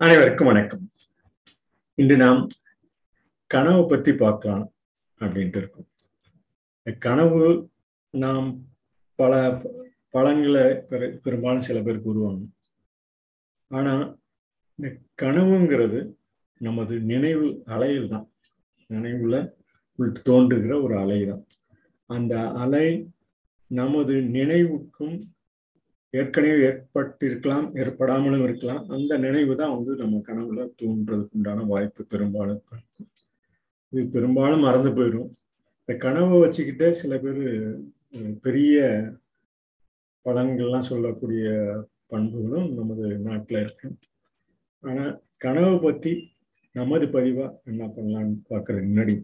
அனைவருக்கும் வணக்கம். இன்று நாம் கனவு பத்தி பார்க்கலாம் அப்படின்ட்டு இருக்கோம். இந்த கனவு நாம் பல பழங்களை பெரு- பெரும்பாலும் சில பேர் கூறுவாங்க. ஆனா இந்த கனவுங்கிறது நமது நினைவு அலையில் தான். நினைவுல உள் தோன்றுகிற ஒரு அலை தான் அந்த அலை நமது நினைவுக்கும் ஏற்கனவே ஏற்பட்டிருக்கலாம் ஏற்படாமலும் இருக்கலாம். அந்த நினைவு தான் வந்து நம்ம கனவுல தூண்டுறதுக்கு உண்டான வாய்ப்பு பெரும்பாலும் இது பெரும்பாலும் மறந்து போயிடும். இந்த கனவை வச்சுக்கிட்டே சில பேர் பெரிய பலன்கள்லாம் சொல்லக்கூடிய பண்புகளும் நமது நாட்டில் இருக்கு. ஆனா கனவை பத்தி நமது பதிவா என்ன பண்ணலாம்னு பார்க்குற முன்னாடி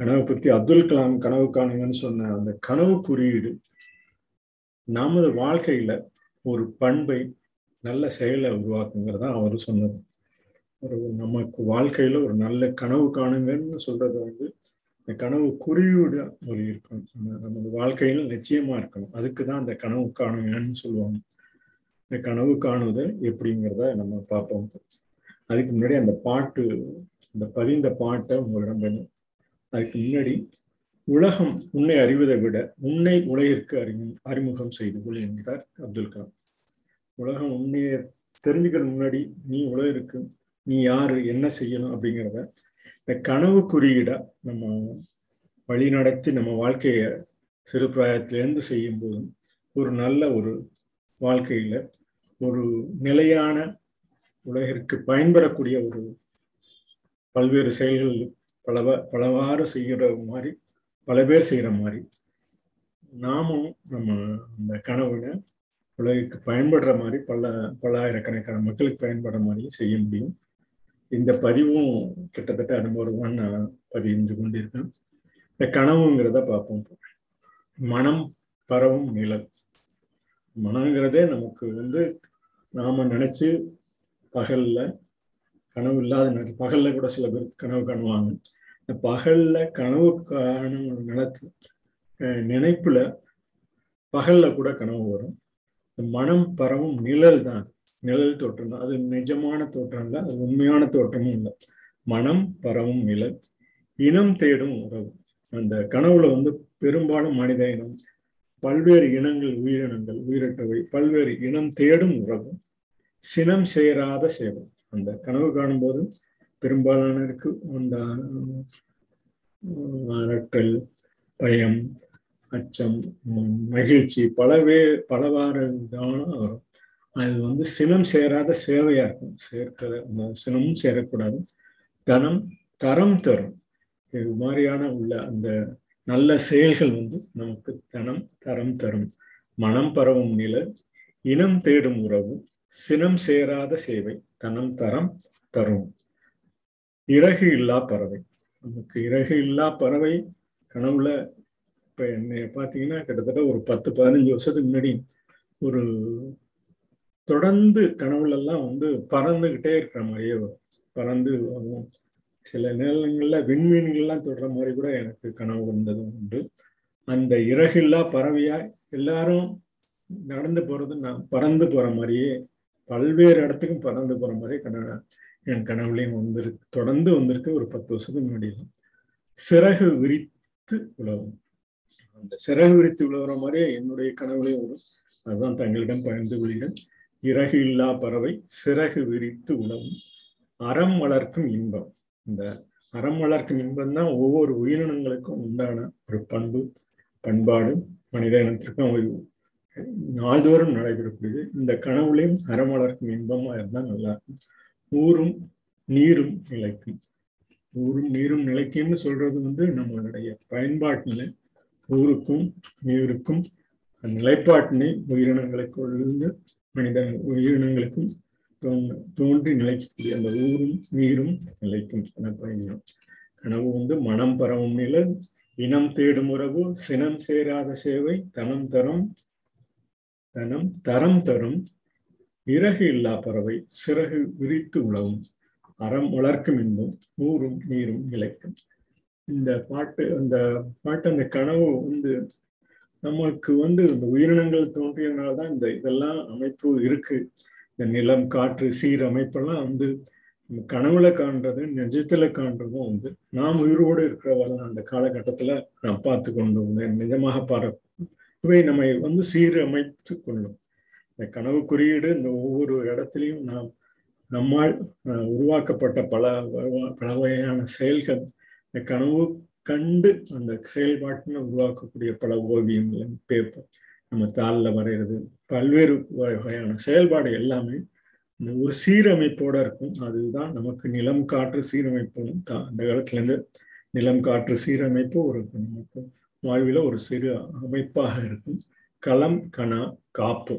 கனவை பத்தி அப்துல் கலாம் கனவு காணுங்கன்னு சொன்ன அந்த கனவு குறியீடு நமது வாழ்க்கையில ஒரு பண்பை நல்ல செயலை உருவாக்குங்கிறது தான் அவர் சொன்னது. ஒரு நமக்கு வாழ்க்கையில ஒரு நல்ல கனவு காணுங்கன்னு சொல்றது வந்து இந்த கனவு குறியீடு ஒரு இருக்கணும். நம்ம- நமது வாழ்க்கையில் நிச்சயமா இருக்கணும். அதுக்கு தான் அந்த கனவு காணுங்கன்னு சொல்லுவாங்க. இந்த கனவு காணுதல் எப்படிங்கிறத நம்ம பார்ப்போம். அதுக்கு முன்னாடி அந்த பாட்டு அந்த பதிந்த பாட்டை உங்களிடம் வேணும். அதுக்கு முன்னாடி உலகம் உன்னை அறிவதை விட உன்னை உலகிற்கு அறிமு அறிமுகம் செய்து கொள் என்கிறார் அப்துல் கலாம். உலகம் உன்னைய தெரிஞ்சுக்கிறது முன்னாடி நீ உலகிற்கு நீ யாரு என்ன செய்யணும் அப்படிங்கிறத இந்த கனவு குறியீடா நம்ம வழி நடத்தி நம்ம வாழ்க்கைய சிறு பிராயத்திலேருந்து செய்யும் போதும் ஒரு நல்ல ஒரு வாழ்க்கையில ஒரு நிலையான உலகிற்கு பயன்பெறக்கூடிய ஒரு பல்வேறு செயல்கள் பலவ பலவாறு செய்கிற மாதிரி பல பேர் செய்கிற மாதிரி. நாமும் நம்ம அந்த கனவுல உலகிற்கு பயன்படுற மாதிரி பல பல்லாயிரக்கணக்கான மக்களுக்கு பயன்படுற மாதிரியும் செய்ய முடியும். இந்த பதிவும் கிட்டத்தட்ட அது ஒரு தான் நான் பதிந்து கொண்டிருக்கேன் இந்த கனவுங்கிறத பார்ப்போம். மனம் பரவும் நிழல். மனங்கிறதே நமக்கு வந்து நாம நினைச்சு பகல்ல கனவு இல்லாத நேரத்துல பகல்ல கூட சில பேர் கனவு காணுவாங்க. பகல்ல கனவு காணும் நிலத்துல நினைப்புல பகல்ல கூட கனவு வரும். இந்த மனம் பரவும் நிழல் தான் நிழல் தோற்றம் தான். அது நிஜமான தோற்றம் இல்லை அது உண்மையான தோற்றமும் இல்லை. மனம் பரவும் நிழல் இனம் தேடும் உறவு. அந்த கனவுல வந்து பெரும்பாலும் மனித இனம் பல்வேறு இனங்கள் உயிரினங்கள் உயிரற்றவை பல்வேறு இனம் தேடும் உறவு சினம் சேராத சேவை. அந்த கனவு காணும்போது பெரும்பாலானருக்கு அந்த அரட்டல் பயம் அச்சம் மகிழ்ச்சி பலவே பலவாறு விதமான வரும். அது வந்து சினம் சேராத சேவையா இருக்கும். சேர்க்க அந்த சினமும் சேரக்கூடாது. தனம் தரம் தரும். இது மாதிரியான உள்ள அந்த நல்ல செயல்கள் வந்து நமக்கு தனம் தரம் தரும். மனம் பரவும் நிலை இனம் தேடும் உறவு சினம் சேராத சேவை தனம் தரம் தரும். இறகு இல்லா பறவை. நமக்கு இறகு இல்லா பறவை கனவுல இப்ப என்னை பார்த்தீங்கன்னா கிட்டத்தட்ட ஒரு பத்து பதினஞ்சு வருஷத்துக்கு முன்னாடி ஒரு தொடர்ந்து கனவுல எல்லாம் வந்து பறந்துகிட்டே இருக்கிற மாதிரியே வரும். பறந்து சில நேரங்கள்ல விண்மீன்கள்லாம் தொடுற மாதிரி கூட எனக்கு கனவு வந்தது உண்டு. அந்த இறகில்லா பறவையா எல்லாரும் நடந்து போறது நான் பறந்து போற மாதிரியே பல்வேறு இடத்துக்கும் பறந்து போற மாதிரியே கனவு என் கனவுலையும் வந்திருக்கு. தொடர்ந்து வந்திருக்கு ஒரு பத்து வருஷத்துக்கு முன்னாடி சிறகு விரித்து உழவும். அந்த சிறகு விரித்து உழவுற மாதிரியே என்னுடைய கனவுலையும் வரும். அதுதான் தங்களிடம் பகிர்ந்து கொள்கிறேன். இறகு இல்லா பறவை சிறகு விரித்து உழவும். அறம் வளர்க்கும் இன்பம். இந்த அறம் வளர்க்கும் இன்பம் தான் ஒவ்வொரு உயிரினங்களுக்கும் உண்டான ஒரு பண்பு பண்பாடு மனித இனத்திற்கும் நாள்தோறும் நடைபெறக்கூடியது. இந்த கனவுலையும் அறம் வளர்க்கும் இன்பமா இருந்தால் நல்லா இருக்கும். ஊரும் நீரும் நிலைக்கும். ஊரும் நீரும் நிலைக்கும்னு சொல்றது வந்து நம்மளுடைய பயன்பாட்டினை ஊருக்கும் நீருக்கும் நிலைப்பாட்டினை உயிரினங்களுக்குள்ள மனித உயிரினங்களுக்கும் தோன்றி நிலைக்கக்கூடிய அந்த ஊரும் நீரும் நிலைக்கும் என கனவு வந்து மனம் பரவும் நிலை. இனம் தேடும் உறவு. சினம் சேராத சேவை. தனம் தரும். தனம் தரம் தரும். இறகு இல்லா பறவை சிறகு விரித்து உழவும். அறம் வளர்க்கும் இன்பம் ஊரும் நீரும் நிலைக்கும். இந்த பாட்டு அந்த பாட்டு அந்த கனவு வந்து நமக்கு வந்து இந்த உயிரினங்கள் தோன்றியதுனால தான் இந்த இதெல்லாம் அமைப்பு இருக்கு. இந்த நிலம் காற்று சீரமைப்பெல்லாம் வந்து நம்ம கனவுல காண்றது நிஜத்துல காண்றதும் வந்து நாம் உயிரோடு இருக்கிற அந்த காலகட்டத்துல நாம் பார்த்து கொண்டு நிஜமாக பாரு இவை நம்மை வந்து சீரமைத்து கொள்ளும். இந்த கனவு குறியீடு இந்த ஒவ்வொரு இடத்துலையும் நாம் நம்மால் உருவாக்கப்பட்ட பல பல வகையான செயல்கள். இந்த கனவு கண்டு அந்த செயல்பாட்டினை உருவாக்கக்கூடிய பல ஓவியங்கள் பேப்பர் நம்ம தாளில் வரைகிறது பல்வேறு வகையான செயல்பாடு எல்லாமே இந்த ஒரு சீரமைப்போட இருக்கும். அதுதான் நமக்கு நிலம் காற்று சீரமைப்பும் அந்த காலத்துலேருந்து நிலம் காற்று சீரமைப்பு ஒரு நமக்கு வாழ்வில் ஒரு சிறு அமைப்பாக இருக்கும். களம் கணா காப்பு.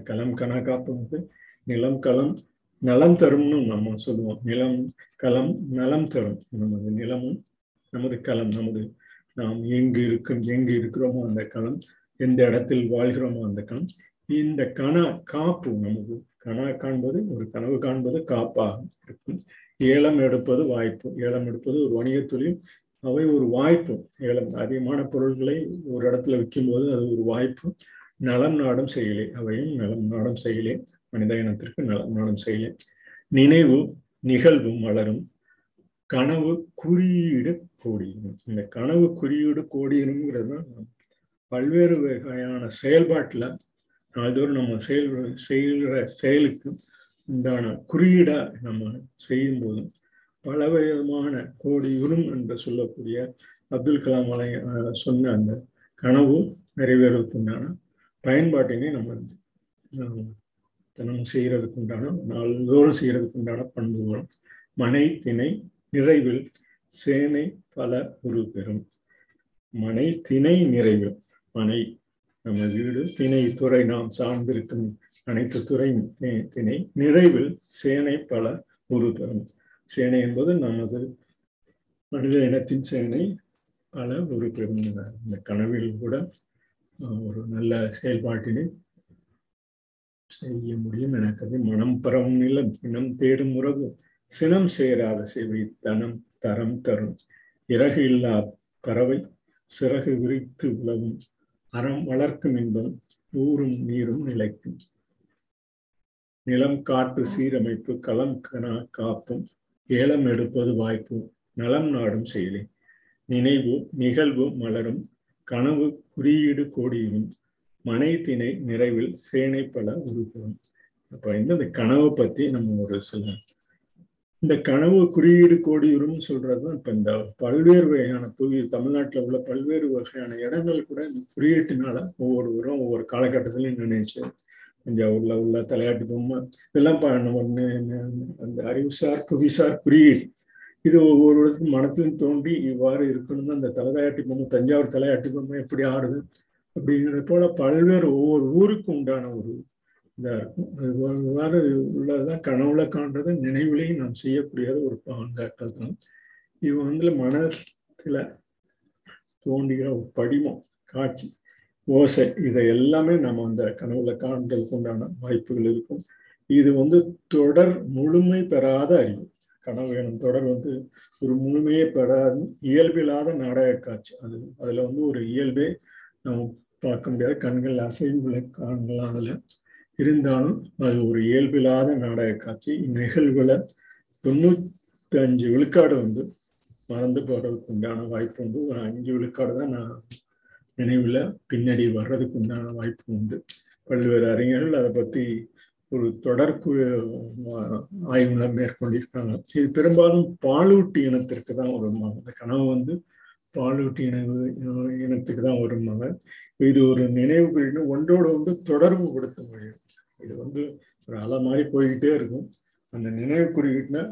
களம் கணக்காப்பு வந்து நிலம் களம் நலம் தரும்னு நம்ம சொல்லுவோம். நிலம் களம் நலம் தரும். நமது நிலமும் நமது களம் நமது நாம் எங்கு இருக்கும் எங்கு இருக்கிறோமோ அந்த களம் எந்த இடத்தில் வாழ்கிறோமோ அந்த களம் இந்த கணா காப்பு நமது கனா காண்பது ஒரு கனவு காண்பது காப்பாக இருக்கும். ஏலம் எடுப்பது வாய்ப்பு. ஏலம் எடுப்பது ஒரு வணிகத் தொழில். அவை ஒரு வாய்ப்பு. ஏலம் அதிகமான பொருட்களை ஒரு இடத்துல விற்கும்போது அது ஒரு வாய்ப்பு. நலம் நாடும் செயலே அவையும் நலம் நாடும் செயலே மனித இனத்திற்கு நலம் நாடும் செயலே. நினைவு நிகழ்வு மலரும் கனவு குறியீடு கோடியிடும் இந்த கனவு குறியீடு கோடியிடுங்கிறது பல்வேறு வகையான செயல்பாட்டில் நாள்தோறும் நம்ம செயல் செய்கிற செயலுக்கு உண்டான குறியீடா நம்ம செய்யும் போதும் பல விதமான கோடியுறும் என்று சொல்லக்கூடிய அப்துல் கலாம் அலை சொன்ன அந்த கனவு நிறைவேறுவதற்குண்டான பயன்பாட்டினை நம்ம தினம் செய்யறதுக்கு உண்டான நாள்தோறும் செய்கிறதுக்கு உண்டான பண்புகளும் மனை திணை நிறைவில் சேனை பல உரு பெறும். மனை திணை நிறைவில் மனை நம்ம வீடு திணை துறை நாம் சார்ந்திருக்கும் அனைத்து துறை திணை நிறைவில் சேனை பல உரு பெறும். சேனை என்பது நமது மனித இனத்தின் சேனை பல உரு பெறும். இந்த கனவில் கூட ஒரு நல்ல செயல்பாட்டினை செய்ய முடியும் எனக்கு மனம் பரவும் நிலம் இனம் தேடும் உறவு சினம் சேராத சேவை தனம் தரம் தரும். இறகு இல்லா பறவை சிறகு விரித்து உலவும். அறம் வளர்க்கும் இன்பம் ஊரும் நீரும் நிலைக்கும். நிலம் காற்று சீரமைப்பு களம் கனா காப்பும் ஏலம் எடுப்பது வாய்ப்பு நலம் நாடும் செயலி. நினைவு நிகழ்வு மலரும். கனவு குறியீடு கோடியிலும் மனைத்தினை நிறைவில் சேனை பல உருப்படும் அப்ப இந்த கனவை பத்தி நம்ம ஒரு சில இந்த கனவு குறியீடு கோடியுறும் சொல்றது இப்ப இந்த பல்வேறு வகையான புவி தமிழ்நாட்டில் உள்ள பல்வேறு வகையான இடங்கள் கூட இந்த குறியீட்டுனால ஒவ்வொருவரும் ஒவ்வொரு காலகட்டத்திலையும் நினைச்சு தஞ்சாவூர்ல உள்ள தலையாட்டு பொம்மை இதெல்லாம் நம்ம அந்த அறிவுசார் புவிசார் குறியீடு. இது ஒவ்வொருவருக்கும் மனத்திலும் தோன்றி இவ்வாறு இருக்கணும்னு அந்த தலையாட்டி பொம்மை தஞ்சாவூர் தலையாட்டி பொம்மை எப்படி ஆடுது அப்படிங்கிறது போல பல்வேறு ஒவ்வொரு ஊருக்கு உண்டான ஒரு இதாக இருக்கும் அது உள்ளதான் கனவுல காண்றது நினைவுலையும் நாம் செய்யக்கூடியது ஒரு பாங்காட்டல் தான். இது வந்து மனத்துல தோன்றுகிற ஒரு படிமம் காட்சி ஓசை இதை எல்லாமே நம்ம அந்த கனவுல காண்றதுக்கு உண்டான வாய்ப்புகள் இருக்கும். இது வந்து தொடர் முழுமை பெறாத அறிவு. கனவு எனும் தொடர் வந்து ஒரு முழுமையே பெறாத இயல்பில்லாத நாடக காட்சி. அது அதுல வந்து ஒரு இயல்பே நம்ம பார்க்க முடியாது. கண்கள் அசைவுகளை காணலாம் அதுல. இருந்தாலும் அது ஒரு இயல்பில்லாத நாடக காட்சி. இந்நிகழ்வுகளை தொண்ணூத்தி அஞ்சு விழுக்காடு வந்து மறந்து போறதுக்கு உண்டான வாய்ப்பு உண்டு. ஒரு அஞ்சு விழுக்காடு தான் நான் நினைவுல பின்னாடி வர்றதுக்கு உண்டான வாய்ப்பு உண்டு. பல்வேறு அறிஞர்கள் அதை பத்தி ஒரு தொடர்பு ஆய்வுகளை மேற்கொண்டிருக்காங்க. இது பெரும்பாலும் பாலூட்டி இனத்திற்கு தான் வருமாங்க இந்த கனவு வந்து பாலூட்டி இனவு இனத்துக்கு தான் வருமாங்க இது ஒரு நினைவு குறியீடு ஒன்றோடு ஒன்று தொடர்பு கொடுத்த முடியும் இது வந்து ஒரு அலை மாதிரி போய்கிட்டே இருக்கும். அந்த நினைவு குறியீட்டுனா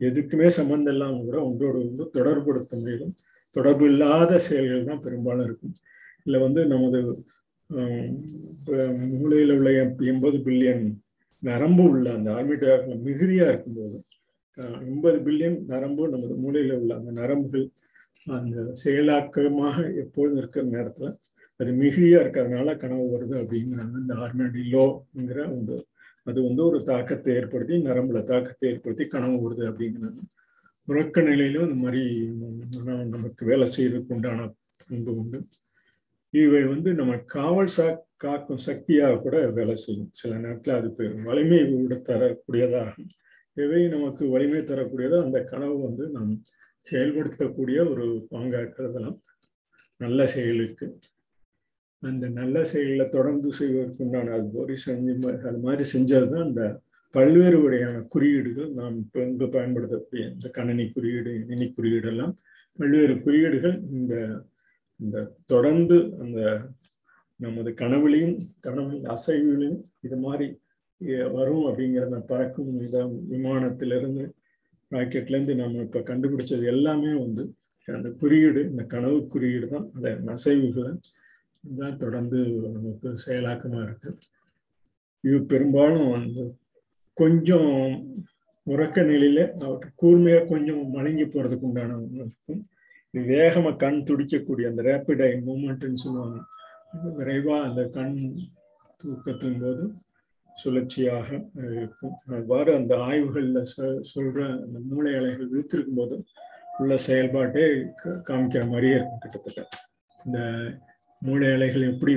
எதுக்குமே சம்மந்தம் இல்லாமல் கூட ஒன்றோடு ஒன்று தொடர்புபடுத்த முடியும் தொடர்பு இல்லாத செயல்கள் தான் பெரும்பாலும் இருக்கும். இல்லை வந்து நமது மூளையில் உள்ள எண்பது பில்லியன் நரம்பு உள்ள அந்த ஆர்மிட்டாக்ல மிகுதியா இருக்கும்போது எண்பது பில்லியன் நரம்பு நமது மூளையில உள்ள அந்த நரம்புகள் அந்த செயலாக்கமாக எப்பொழுதும் இருக்கிற நேரத்துல அது மிகுதியா இருக்கிறதுனால கனவு வருது அப்படிங்கிறாங்க இந்த ஹார்மோனி லோங்கிற வந்து அது வந்து ஒரு தாக்கத்தை ஏற்படுத்தி நரம்புல தாக்கத்தை ஏற்படுத்தி கனவு வருது அப்படிங்கிறாங்க உறக்க நிலையிலும் இந்த மாதிரி நமக்கு வேலை செய்யறதுக்கு உண்டான பண்பு உண்டு. இவை வந்து நம்ம காவல் சா காக்கும் சக்தியாக கூட வேலை செய்யும். சில நேரத்தில் அது பெரும் வலிமை விட தரக்கூடியதாகும் எவை நமக்கு வலிமை தரக்கூடியதோ அந்த கனவு வந்து நாம் செயல்படுத்தக்கூடிய ஒரு பங்காக நல்ல செயலுக்கு அந்த நல்ல செயலில் தொடர்ந்து செய்வதற்குண்டான அது போரி செஞ்சு அது மாதிரி செஞ்சது தான் அந்த பல்வேறு வகையான குறியீடுகள் நாம் இப்போ இங்கு பயன்படுத்தக்கூடிய இந்த கணனி குறியீடு இனி குறியீடு எல்லாம் பல்வேறு குறியீடுகள் இந்த இந்த தொடர்ந்து அந்த நமது கனவுலையும் கனவு அசைவுலையும் இது மாதிரி வரும் அப்படிங்கிறத பறக்கும் விதம் விமானத்திலிருந்து ராக்கெட்லேருந்து நம்ம இப்போ கண்டுபிடிச்சது எல்லாமே வந்து அந்த குறியீடு இந்த கனவு குறியீடு தான். அந்த நசைவுகளை தான் தொடர்ந்து நமக்கு செயலாக்கமாக இருக்கு. இது பெரும்பாலும் வந்து கொஞ்சம் உறக்க நிலையில அவற்றை கூர்மையாக கொஞ்சம் மலங்கி போகிறதுக்கு உண்டான இருக்கும் வேகமா வேகமாக கண் துடிக்கக்கூடிய அந்த ரேப்பிட் ஐ மூமெண்ட்னு சொல்லுவாங்க. விரைவாக அந்த கண் தூக்கத்தின் போது சுழற்சியாக இருக்கும். அவ்வாறு அந்த ஆய்வுகளில் சொல்ற அந்த மூளை அலைகள் விழுத்திருக்கும் போது உள்ள செயல்பாட்டே காமிக்கிற மாதிரியே இருக்கும் கிட்டத்தட்ட. இந்த மூளை அலைகள் எப்படி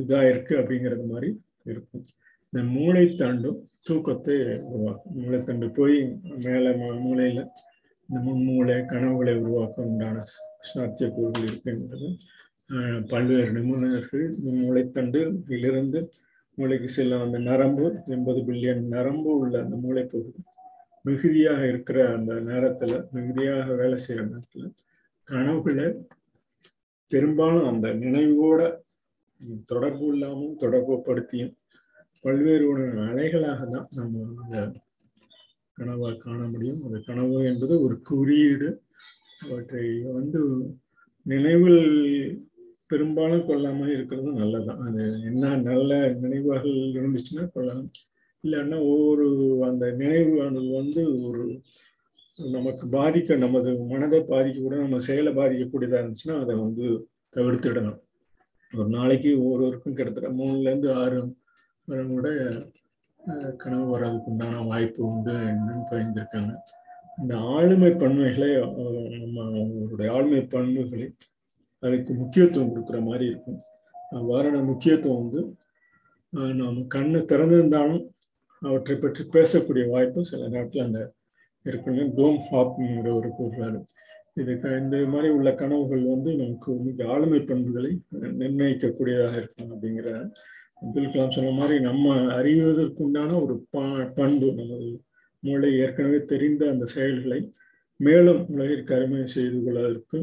இதாக இருக்கு அப்படிங்கிறது மாதிரி இருக்கும். இந்த மூளை தாண்டும் தூக்கத்தை உருவாக்கும். மூளைத்தண்டு போய் மேலே மூளையில இந்த முன்மூளை கனவுகளை உருவாக்க உண்டான சாத்தியக்கூறுகள் இருக்கின்றது பல்வேறு நிபுணர்கள் மூளைத்தண்டு மூளைக்கு செல்லும் அந்த நரம்பு எண்பது பில்லியன் நரம்பு உள்ள அந்த மூளைப்பகுதி மிகுதியாக இருக்கிற அந்த நேரத்துல மிகுதியாக வேலை செய்யற நேரத்துல கனவுகளை பெரும்பாலும் அந்த நினைவோட தொடர்பு இல்லாமல் தொடர்புப்படுத்தியும் பல்வேறு அலைகளாக தான் நம்ம அந்த கனவாக காண முடியும். அந்த கனவு என்பது ஒரு குறியீடு. அவற்றை வந்து நினைவில் பெரும்பாலும் கொள்ளாமல் இருக்கிறது நல்லதான் அது என்ன நல்ல நினைவுகள் இருந்துச்சுன்னா கொள்ளலாம். இல்லைன்னா ஒவ்வொரு அந்த நினைவானது வந்து ஒரு நமக்கு பாதிக்க நமது மனதை பாதிக்க கூட நம்ம செயலை பாதிக்கக்கூடியதாக இருந்துச்சுன்னா அதை வந்து தவிர்த்துடணும் ஒரு நாளைக்கு ஒவ்வொருவருக்கும் கிட்டத்தட்ட மூணுலேருந்து ஆறு வரை கூட கனவு வர்றதுக்கு உண்டான வாய்ப்பு உண்டு என்னன்னு பயந்துருக்காங்க இந்த ஆளுமை பன்மைகளை நம்ம அவங்களுடைய ஆளுமை பண்புகளை அதுக்கு முக்கியத்துவம் கொடுக்குற மாதிரி இருக்கும். அவ்வாறான முக்கியத்துவம் வந்து நாம் கண்ணு திறந்திருந்தாலும் அவற்றை பற்றி பேசக்கூடிய வாய்ப்பு சில நேரத்தில் அந்த இருக்குன்னு டோம் ஹாப்ங்கிற ஒரு கூறுறாரு. இது இந்த மாதிரி உள்ள கனவுகள் வந்து நமக்கு மிக ஆளுமை பண்புகளை நிர்ணயிக்கக்கூடியதாக இருக்கும் அப்படிங்கிற அப்துல் கலாம் சொன்ன மாதிரி நம்ம அறிவதற்குண்டான ஒரு பண்பு நமது மூளை ஏற்கனவே தெரிந்த அந்த செயல்களை மேலும் உலகிற்கு அருமை செய்து கொள்வதற்கு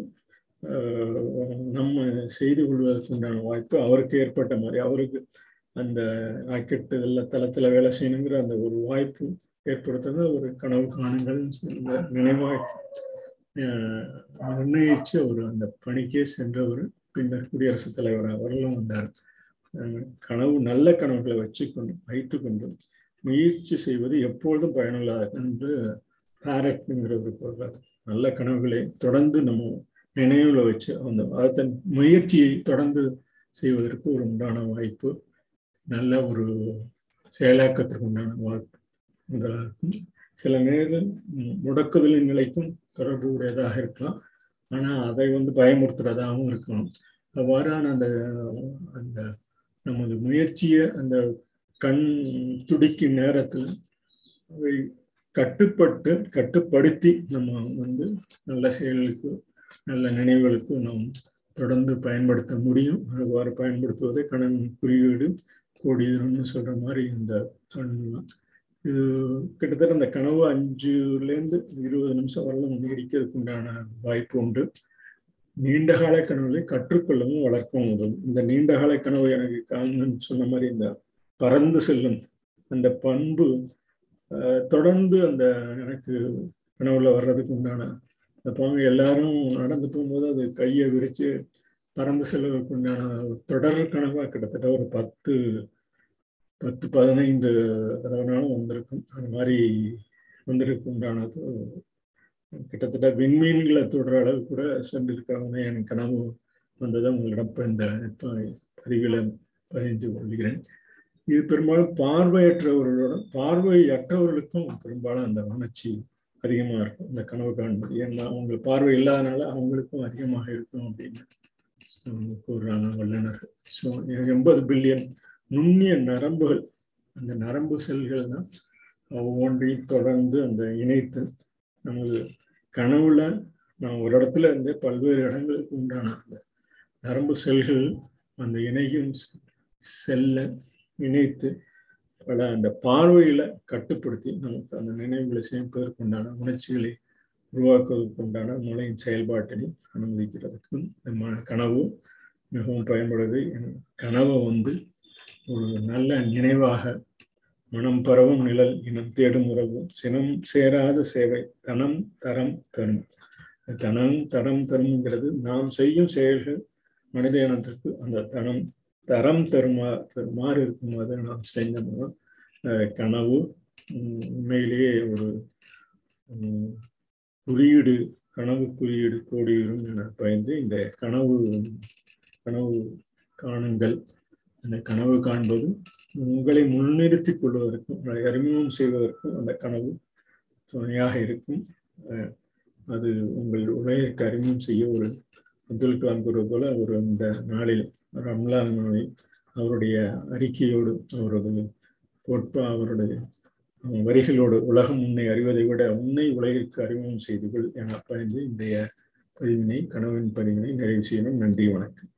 நம்ம செய்து கொள்வதற்குண்டான வாய்ப்பு அவருக்கு ஏற்பட்ட மாதிரி அவருக்கு அந்த ராக்கெட் இதில் தளத்தில் வேலை செய்யணுங்கிற அந்த ஒரு வாய்ப்பு ஏற்படுத்துறது ஒரு கனவு காணுங்கள் நினைவாக நிர்ணயிச்சு அவர் அந்த பணிக்கே சென்றவர் பின்னர் குடியரசுத் தலைவர் அவர்களும் வந்தார். கனவு நல்ல கனவுகளை வச்சுக்கொண்டு வைத்து கொண்டு முயற்சி செய்வது எப்பொழுதும் பயனுள்ளதாக என்று பேரட்ங்கிற ஒரு பொருள் நல்ல கனவுகளை தொடர்ந்து நம்ம நினைவுல வச்சு அந்த அதன் முயற்சியை தொடர்ந்து செய்வதற்கு ஒரு உண்டான வாய்ப்பு நல்ல ஒரு செயலாக்கத்திற்கு உண்டான வாய்ப்பு இருக்கும். சில நேரம் முடக்குதலின் நிலைக்கும் தொடர்பு உடையதாக இருக்கலாம். ஆனால் அதை வந்து பயமுறுத்துறதாகவும் இருக்கலாம். அவ்வாறான அந்த அந்த நமது முயற்சியை அந்த கண் துடிக்கும் நேரத்தில் அவை கட்டுப்பட்டு கட்டுப்படுத்தி நம்ம வந்து நல்ல செயல்களுக்கு நல்ல நினைவுகளுக்கு நாம் தொடர்ந்து பயன்படுத்த முடியும். அவ்வாறு பயன்படுத்துவதை கடன் குறியீடு கோடியர்னு சொல்ற மாதிரி இந்த இது கிட்டத்தட்ட அந்த கனவு அஞ்சுலேருந்து இருபது நிமிஷம் வரலாம் நீடிக்கிறதுக்கு உண்டான வாய்ப்பு உண்டு. நீண்டகால கனவுகளை கற்றுக்கொள்ளவும் வளர்க்கவும் உதவும். இந்த நீண்டகால கனவு எனக்கு காணுன்னு சொன்ன மாதிரி இந்த பறந்து செல்லும் அந்த பண்பு தொடர்ந்து அந்த எனக்கு கனவுல வர்றதுக்கு உண்டான அந்த பாங்க எல்லாரும் நடந்து போகும்போது அது கையை விரிச்சு பறந்து செல்வதற்கு உண்டான தொடர் கனவா கிட்டத்தட்ட ஒரு பத்து பத்து பதினைந்து தடவைனாலும் வந்திருக்கும். அந்த மாதிரி வந்திருக்கு உண்டானது கிட்டத்தட்ட விண்மீன்களை தொடர அளவு கூட சென்றிருக்காங்கன்னு எனக்கு கனவு வந்ததை உங்களிடம் இப்போ இந்த பதிவில் பகிர்ந்து கொள்கிறேன். இது பெரும்பாலும் பார்வையற்றவர்களோட பார்வையற்றவர்களுக்கும் பெரும்பாலும் அந்த உணர்ச்சி அதிகமாக இருக்கும் இந்த கனவு காண்பது. ஏன்னா அவங்க பார்வை இல்லாதனால அவங்களுக்கும் அதிகமாக இருக்கும் அப்படின்னு கூறுறாங்க வல்லுநர்கள். ஸோ எண்பது பில்லியன் நுண்ணிய நரம்புகள் அந்த நரம்பு செல்கள் தான் ஒவ்வொன்றையும் தொடர்ந்து அந்த இணைத்து நமது கனவுல நான் ஒரு இடத்துல இருந்து பல்வேறு இடங்களுக்கு உண்டான அந்த நரம்பு செல்கள் அந்த இணையும் செல்லை இணைத்து பல அந்த பார்வையில கட்டுப்படுத்தி நமக்கு அந்த நினைவுகளை சேமிப்பதற்கு உண்டான உணர்ச்சிகளை உருவாக்குவதற்கு உண்டான மூளையின் செயல்பாட்டினை அனுமதிக்கிறதுக்கு இந்த கனவு மிகவும் பயன்படுது கனவை வந்து ஒரு நல்ல நினைவாக மனம் பரவும் நிழல் இனம் தேடும் உறவு சினம் சேராத சேவை தனம் தரம் தரும். தனம் தரம் தரும்ங்கிறது நாம் செய்யும் செயல்கள் மனித இனத்திற்கு அந்த தனம் தரம் தருமா தருமாறு இருக்கும்போது நாம் செஞ்சோம்னா கனவு உண்மையிலேயே ஒரு குறியீடு கனவு குறியீடு கோடியிடும் என பயந்து இந்த கனவு கனவு காணுங்கள். அந்த கனவு காண்பது உங்களை முன்னிறுத்திக் கொள்வதற்கும் அறிமுகம் செய்வதற்கும் அந்த கனவு துணையாக இருக்கும். அது உங்கள் உலகிற்கு அறிமுகம் செய்ய ஒரு அப்துல் கலாம் கூறுவது போல ஒரு இந்த நாளில் ரம்லான் நாளில் அவருடைய அறிக்கையோடு அவரது கோட்பா அவருடைய வரிகளோடு உலகம் உன்னை அறிவதை விட உன்னை உலகிற்கு அறிமுகம் செய்து கொள் என பயந்து இன்றைய பதிவினை கனவின் பதிவினை நிறைவு செய்யணும். நன்றி வணக்கம்.